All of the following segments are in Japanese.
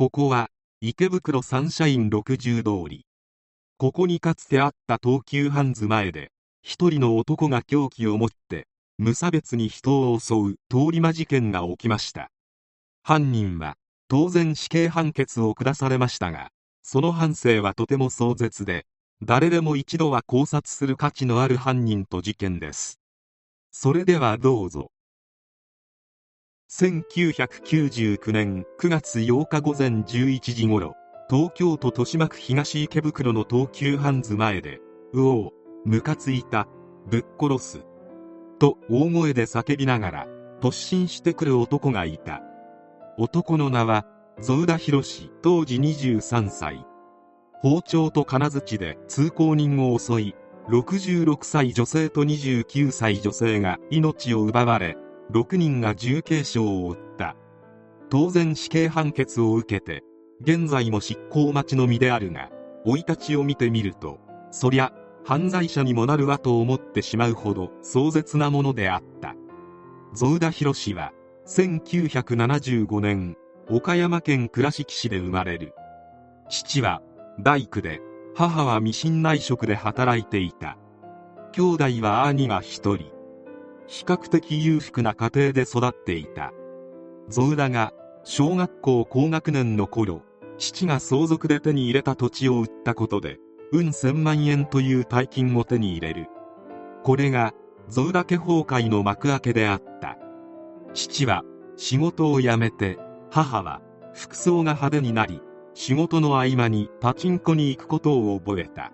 ここは池袋サンシャイン60通り。ここにかつてあった東急ハンズ前で一人の男が凶器を持って無差別に人を襲う通り魔事件が起きました。犯人は当然死刑判決を下されましたがその反省はとても壮絶で誰でも一度は考察する価値のある犯人と事件です。それではどうぞ。1999年9月8日午前11時頃東京都豊島区東池袋の東急ハンズ前でうおうムカついたぶっ殺すと大声で叫びながら突進してくる男がいた。男の名はゾウダヒロシ当時23歳。包丁と金槌で通行人を襲い66歳女性と29歳女性が命を奪われ6人が重軽傷を負った。当然死刑判決を受けて現在も執行待ちの身であるが生い立ちを見てみるとそりゃ犯罪者にもなるわと思ってしまうほど壮絶なものであった。ゾウダヒロシは1975年岡山県倉敷市で生まれる。父は大工で母はミシン内職で働いていた。兄弟は兄が一人。比較的裕福な家庭で育っていた。ゾウダが小学校高学年の頃父が相続で手に入れた土地を売ったことで運千万円という大金を手に入れる。これがゾウダ家崩壊の幕開けであった。父は仕事を辞めて母は服装が派手になり仕事の合間にパチンコに行くことを覚えた。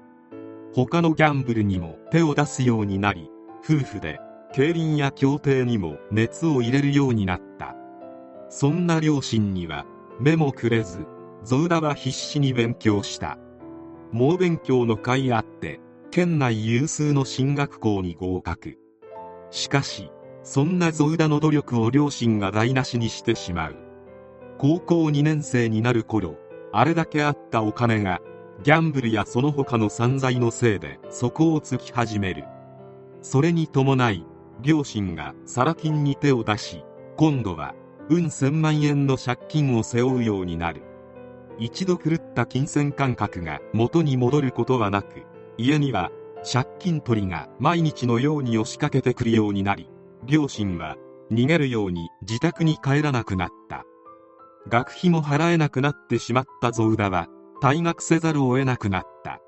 他のギャンブルにも手を出すようになり夫婦で競輪や競艇にも熱を入れるようになった。そんな両親には目もくれずゾウダは必死に勉強した。猛勉強の甲斐あって県内有数の進学校に合格。しかしそんなゾウダの努力を両親が台無しにしてしまう。高校2年生になる頃あれだけあったお金がギャンブルやその他の散財のせいで底をつき始める。それに伴い両親がサラ金に手を出し今度は運千万円の借金を背負うようになる。一度狂った金銭感覚が元に戻ることはなく家には借金取りが毎日のように押しかけてくるようになり両親は逃げるように自宅に帰らなくなった。学費も払えなくなってしまったゾウダは退学せざるを得なくなった。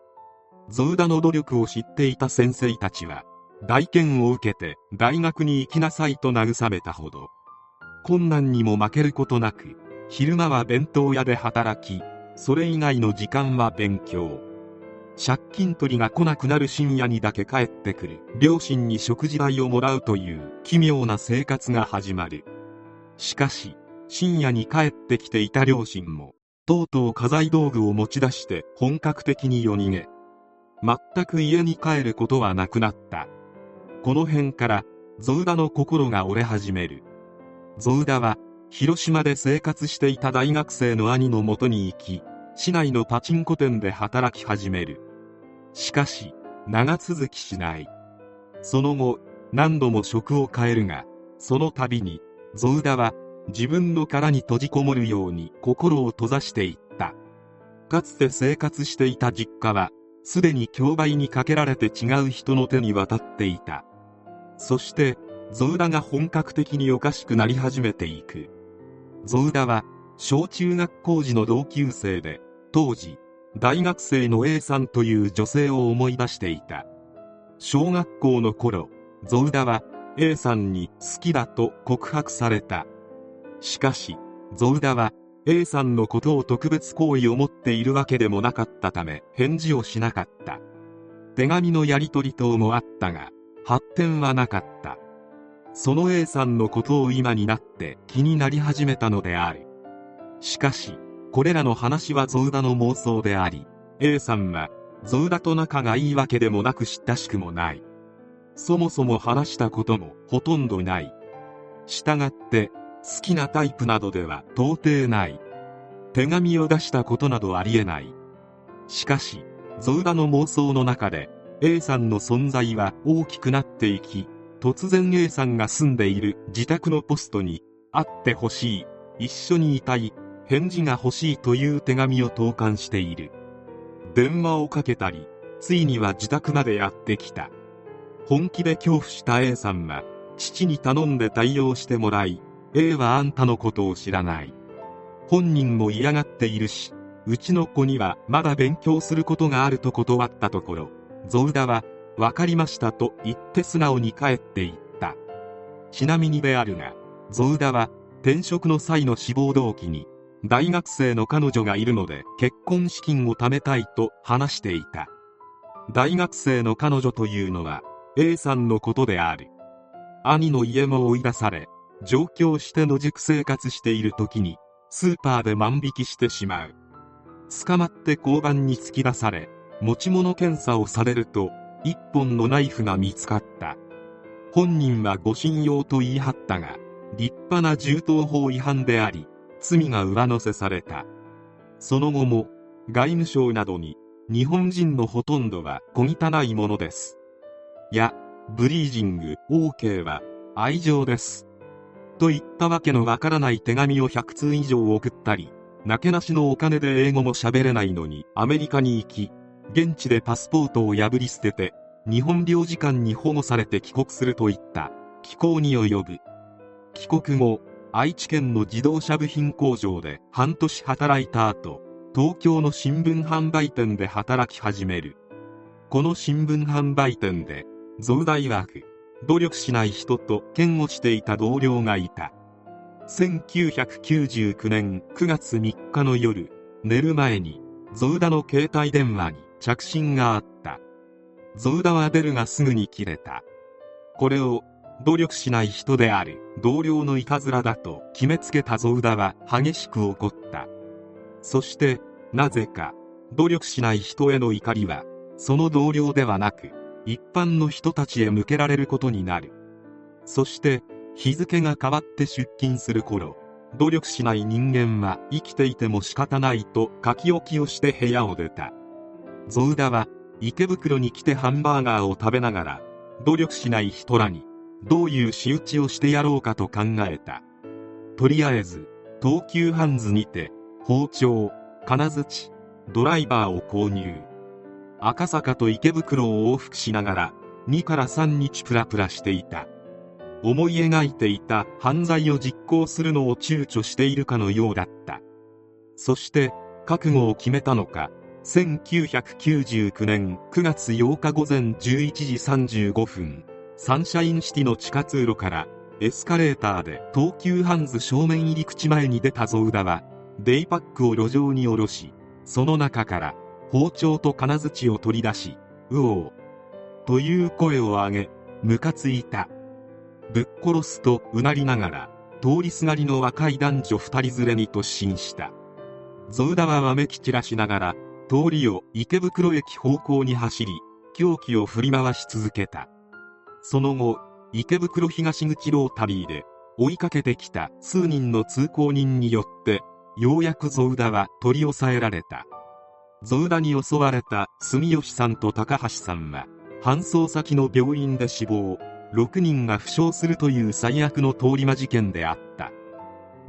ゾウダの努力を知っていた先生たちは大剣を受けて大学に行きなさいと慰めたほど困難にも負けることなく昼間は弁当屋で働きそれ以外の時間は勉強。借金取りが来なくなる深夜にだけ帰ってくる。両親に食事代をもらうという奇妙な生活が始まる。しかし深夜に帰ってきていた両親もとうとう家財道具を持ち出して本格的に夜逃げ。全く家に帰ることはなくなった。この辺からゾウダの心が折れ始める。ゾウダは広島で生活していた大学生の兄のもとに行き市内のパチンコ店で働き始める。しかし長続きしない。その後何度も職を変えるがその度にゾウダは自分の殻に閉じこもるように心を閉ざしていった。かつて生活していた実家はすでに競売にかけられて違う人の手に渡っていた。そしてゾウダが本格的におかしくなり始めていく。ゾウダは小中学校時の同級生で当時大学生の A さんという女性を思い出していた。小学校の頃ゾウダは A さんに好きだと告白された。しかしゾウダは A さんのことを特別好意を持っているわけでもなかったため返事をしなかった。手紙のやり取り等もあったが発展はなかった。その A さんのことを今になって気になり始めたのである。しかしこれらの話はゾウダの妄想であり A さんはゾウダと仲がいいわけでもなく親しくもない。そもそも話したこともほとんどない。したがって好きなタイプなどでは到底ない。手紙を出したことなどありえない。しかしゾウダの妄想の中で A さんの存在は大きくなっていき突然 A さんが住んでいる自宅のポストに会ってほしい一緒にいたい返事が欲しいという手紙を投函している。電話をかけたりついには自宅までやってきた。本気で恐怖した A さんは父に頼んで対応してもらい A はあんたのことを知らない。本人も嫌がっているしうちの子にはまだ勉強することがあると断ったところゾウダは分かりましたと言って素直に帰っていった。ちなみにであるがゾウダは転職の際の志望動機に大学生の彼女がいるので結婚資金を貯めたいと話していた。大学生の彼女というのは A さんのことである。兄の家も追い出され上京して野宿生活している時にスーパーで万引きしてしまう。捕まって交番に突き出され持ち物検査をされると一本のナイフが見つかった。本人は護身用と言い張ったが立派な銃刀法違反であり罪が上乗せされた。その後も外務省などに日本人のほとんどは小汚いものです。やブリージング OK は愛情です。といったわけのわからない手紙を100通以上送ったりなけなしのお金で英語も喋れないのにアメリカに行き現地でパスポートを破り捨てて日本領事館に保護されて帰国するといった。気候に及ぶ。帰国後愛知県の自動車部品工場で半年働いた後東京の新聞販売店で働き始める。この新聞販売店で増大枠努力しない人と嫌悪していた同僚がいた。1999年9月3日の夜寝る前にゾウダの携帯電話に着信があった。ゾウダは出るがすぐに切れた。これを努力しない人である。同僚のいたずらだと決めつけたゾウダは激しく怒った。そしてなぜか努力しない人への怒りはその同僚ではなく一般の人たちへ向けられることになる。そして日付が変わって出勤する頃努力しない人間は生きていても仕方ないと書き置きをして部屋を出た。ゾウダは池袋に来てハンバーガーを食べながら努力しない人らにどういう仕打ちをしてやろうかと考えた。とりあえず東急ハンズにて包丁金槌ドライバーを購入。赤坂と池袋を往復しながら2から3日プラプラしていた。思い描いていた犯罪を実行するのを躊躇しているかのようだった。そして覚悟を決めたのか1999年9月8日午前11時35分サンシャインシティの地下通路からエスカレーターで東急ハンズ正面入り口前に出たゾウダはデイパックを路上に下ろしその中から包丁と金槌を取り出しうおーという声を上げムカついた。ぶっ殺すとうなりながら通りすがりの若い男女二人連れに突進した。ゾウダはわめき散らしながら通りを池袋駅方向に走り凶器を振り回し続けた。その後池袋東口ロータリーで追いかけてきた数人の通行人によってようやくゾウダは取り押さえられた。ゾウダに襲われた住吉さんと高橋さんは搬送先の病院で死亡6人が負傷するという最悪の通り魔事件であった。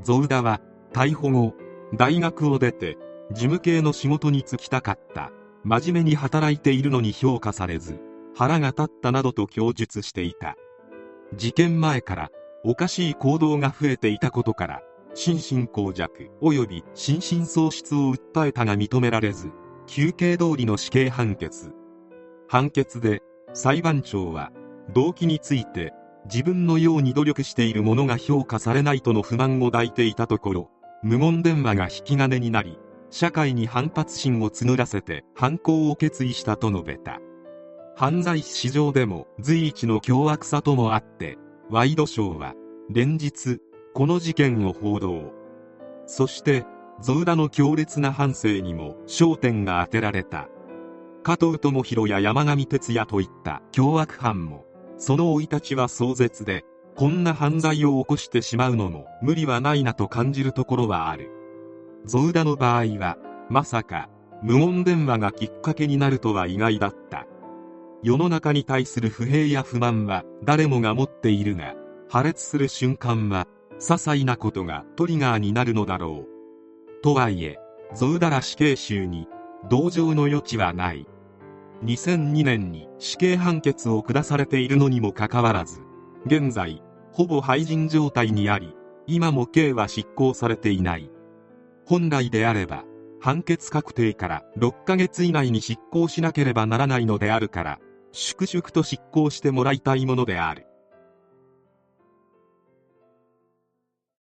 ゾウダは逮捕後大学を出て事務系の仕事に就きたかった。真面目に働いているのに評価されず腹が立ったなどと供述していた。事件前からおかしい行動が増えていたことから心神耗弱及び心神喪失を訴えたが認められず休憩通りの死刑判決。判決で裁判長は動機について自分のように努力している者が評価されないとの不満を抱いていたところ無言電話が引き金になり社会に反発心を募らせて犯行を決意したと述べた。犯罪史上でも随一の凶悪さともあってワイドショーは連日この事件を報道。そしてゾウダの強烈な反省にも焦点が当てられた。加藤智弘や山上徹也といった凶悪犯もその生い立ちは壮絶でこんな犯罪を起こしてしまうのも無理はないなと感じるところはある。ゾウダの場合はまさか無言電話がきっかけになるとは意外だった世の中に対する不平や不満は誰もが持っているが破裂する瞬間は些細なことがトリガーになるのだろうとはいえ、ゾウダラ死刑囚に同情の余地はない。2002年に死刑判決を下されているのにもかかわらず、現在、ほぼ廃人状態にあり、今も刑は執行されていない。本来であれば、判決確定から6ヶ月以内に執行しなければならないのであるから、粛々と執行してもらいたいものである。